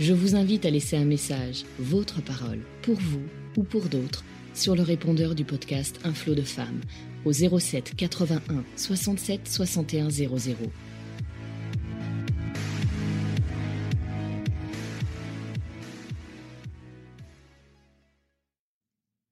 Je vous invite à laisser un message, votre parole, pour vous ou pour d'autres, sur le répondeur du podcast Un flot de femmes au 07 81 67 61 00.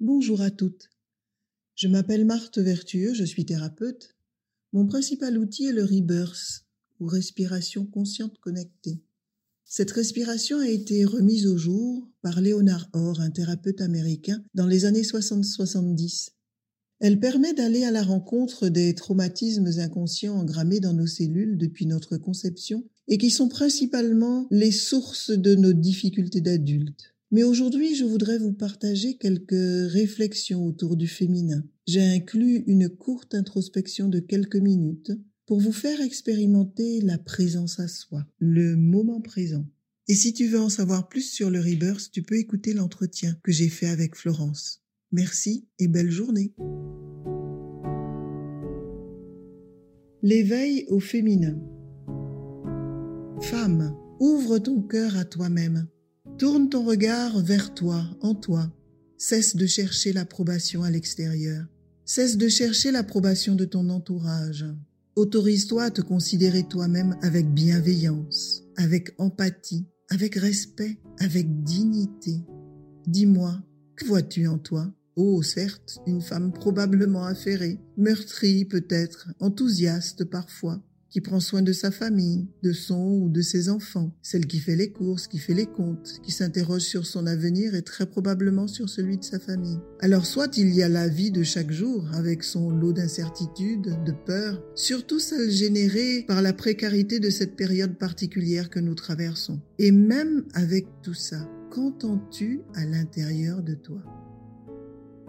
Bonjour à toutes. Je m'appelle Marthe Vertueux, je suis thérapeute. Mon principal outil est le Rebirth, ou respiration consciente connectée. Cette respiration a été remise au jour par Léonard Orr, un thérapeute américain, dans les années 60-70. Elle permet d'aller à la rencontre des traumatismes inconscients engrammés dans nos cellules depuis notre conception et qui sont principalement les sources de nos difficultés d'adultes. Mais aujourd'hui, je voudrais vous partager quelques réflexions autour du féminin. J'ai inclus une courte introspection de quelques minutes pour vous faire expérimenter la présence à soi, le moment présent. Et si tu veux en savoir plus sur le Rebirth, tu peux écouter l'entretien que j'ai fait avec Florence. Merci et belle journée. L'éveil au féminin. Femme, ouvre ton cœur à toi-même. Tourne ton regard vers toi, en toi. Cesse de chercher l'approbation à l'extérieur. Cesse de chercher l'approbation de ton entourage. Autorise-toi à te considérer toi-même avec bienveillance, avec empathie, avec respect, avec dignité. Dis-moi, que vois-tu en toi? Oh, certes, une femme probablement affairée, meurtrie peut-être, enthousiaste parfois, qui prend soin de sa famille, de son ou de ses enfants, celle qui fait les courses, qui fait les comptes, qui s'interroge sur son avenir et très probablement sur celui de sa famille. Alors soit il y a la vie de chaque jour, avec son lot d'incertitudes, de peurs, surtout celle générée par la précarité de cette période particulière que nous traversons. Et même avec tout ça, qu'entends-tu à l'intérieur de toi?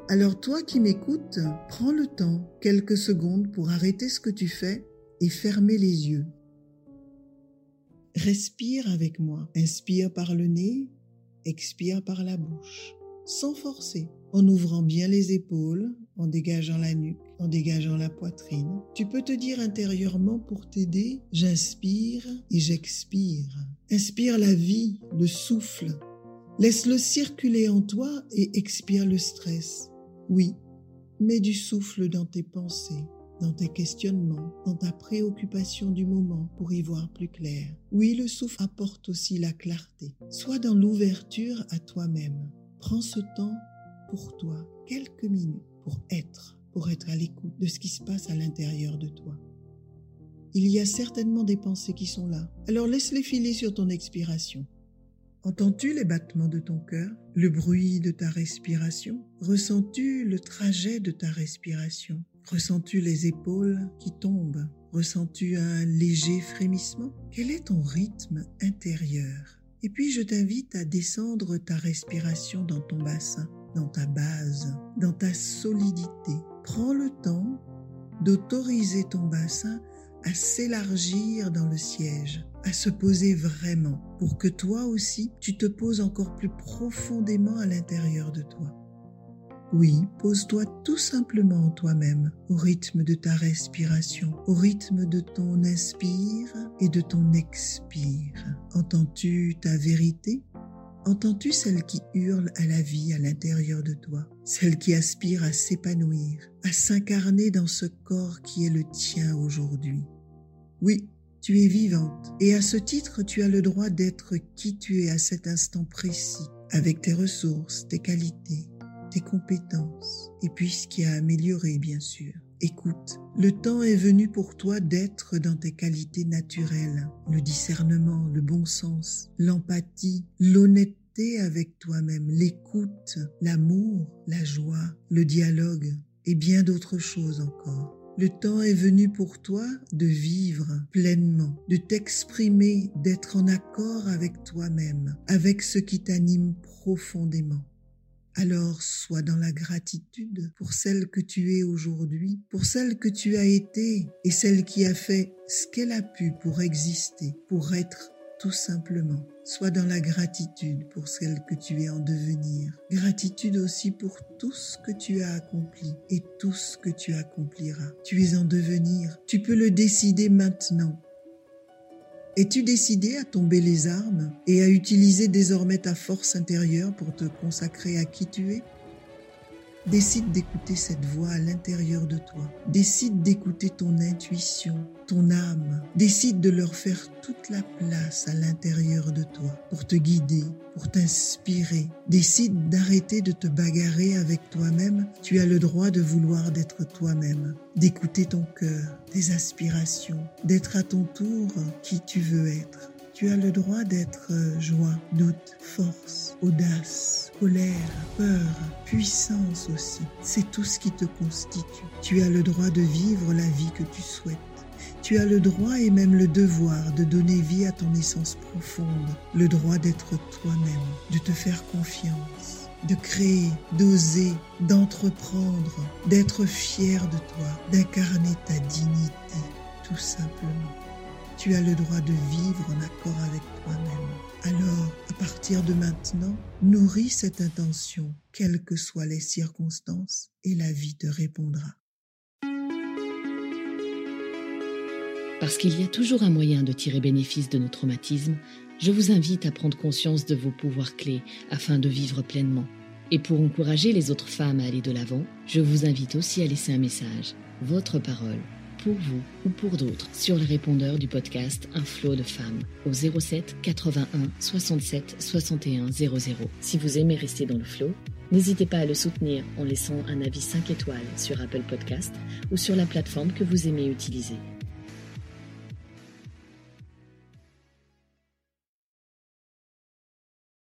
Alors toi qui m'écoutes, prends le temps, quelques secondes, pour arrêter ce que tu fais et fermer les yeux. Respire avec moi. Inspire par le nez, expire par la bouche, sans forcer, en ouvrant bien les épaules, en dégageant la nuque, en dégageant la poitrine. Tu peux te dire intérieurement pour t'aider, j'inspire et j'expire. Inspire la vie, le souffle. Laisse-le circuler en toi et expire le stress. Oui, mets du souffle dans tes pensées, dans tes questionnements, dans ta préoccupation du moment pour y voir plus clair. Oui, le souffle apporte aussi la clarté. Sois dans l'ouverture à toi-même. Prends ce temps pour toi, quelques minutes, pour être, pour être à l'écoute de ce qui se passe à l'intérieur de toi. Il y a certainement des pensées qui sont là. Alors laisse-les filer sur ton expiration. Entends-tu les battements de ton cœur, le bruit de ta respiration? Ressens-tu le trajet de ta respiration? Ressens-tu les épaules qui tombent? Ressens-tu un léger frémissement? Quel est ton rythme intérieur? Et puis je t'invite à descendre ta respiration dans ton bassin, dans ta base, dans ta solidité. Prends le temps d'autoriser ton bassin à s'élargir dans le siège, à se poser vraiment, pour que toi aussi tu te poses encore plus profondément à l'intérieur de toi. Oui, pose-toi tout simplement en toi-même, au rythme de ta respiration, au rythme de ton inspire et de ton expire. Entends-tu ta vérité? Entends-tu celle qui hurle à la vie à l'intérieur de toi, celle qui aspire à s'épanouir, à s'incarner dans ce corps qui est le tien aujourd'hui? Oui, tu es vivante et à ce titre tu as le droit d'être qui tu es à cet instant précis, avec tes ressources, tes qualités, tes compétences et puis ce qui a amélioré bien sûr. Écoute, le temps est venu pour toi d'être dans tes qualités naturelles, le discernement, le bon sens, l'empathie, l'honnêteté avec toi-même, l'écoute, l'amour, la joie, le dialogue et bien d'autres choses encore. Le temps est venu pour toi de vivre pleinement, de t'exprimer, d'être en accord avec toi-même, avec ce qui t'anime profondément. Alors sois dans la gratitude pour celle que tu es aujourd'hui, pour celle que tu as été et celle qui a fait ce qu'elle a pu pour exister, pour être tout simplement. Sois dans la gratitude pour celle que tu es en devenir. Gratitude aussi pour tout ce que tu as accompli et tout ce que tu accompliras. Tu es en devenir. Tu peux le décider maintenant. Es-tu décidé à tomber les armes et à utiliser désormais ta force intérieure pour te consacrer à qui tu es? Décide d'écouter cette voix à l'intérieur de toi. Décide d'écouter ton intuition, ton âme. Décide de leur faire toute la place à l'intérieur de toi pour te guider, pour t'inspirer. Décide d'arrêter de te bagarrer avec toi-même. Tu as le droit de vouloir d'être toi-même, d'écouter ton cœur, tes aspirations, d'être à ton tour qui tu veux être. Tu as le droit d'être euh, joie, doute, force, audace, colère, peur, puissance aussi. C'est tout ce qui te constitue. Tu as le droit de vivre la vie que tu souhaites. Tu as le droit et même le devoir de donner vie à ton essence profonde, le droit d'être toi-même, de te faire confiance, de créer, d'oser, d'entreprendre, d'être fier de toi, d'incarner ta dignité, tout simplement. Tu as le droit de vivre en accord avec toi-même. Alors, à partir de maintenant, nourris cette intention, quelles que soient les circonstances, et la vie te répondra. Parce qu'il y a toujours un moyen de tirer bénéfice de nos traumatismes, je vous invite à prendre conscience de vos pouvoirs clés afin de vivre pleinement. Et pour encourager les autres femmes à aller de l'avant, je vous invite aussi à laisser un message, votre parole pour vous ou pour d'autres sur le répondeur du podcast Un flot de femmes au 07 81 67 61 00. Si vous aimez rester dans le flot, n'hésitez pas à le soutenir en laissant un avis 5 étoiles sur Apple Podcast ou sur la plateforme que vous aimez utiliser.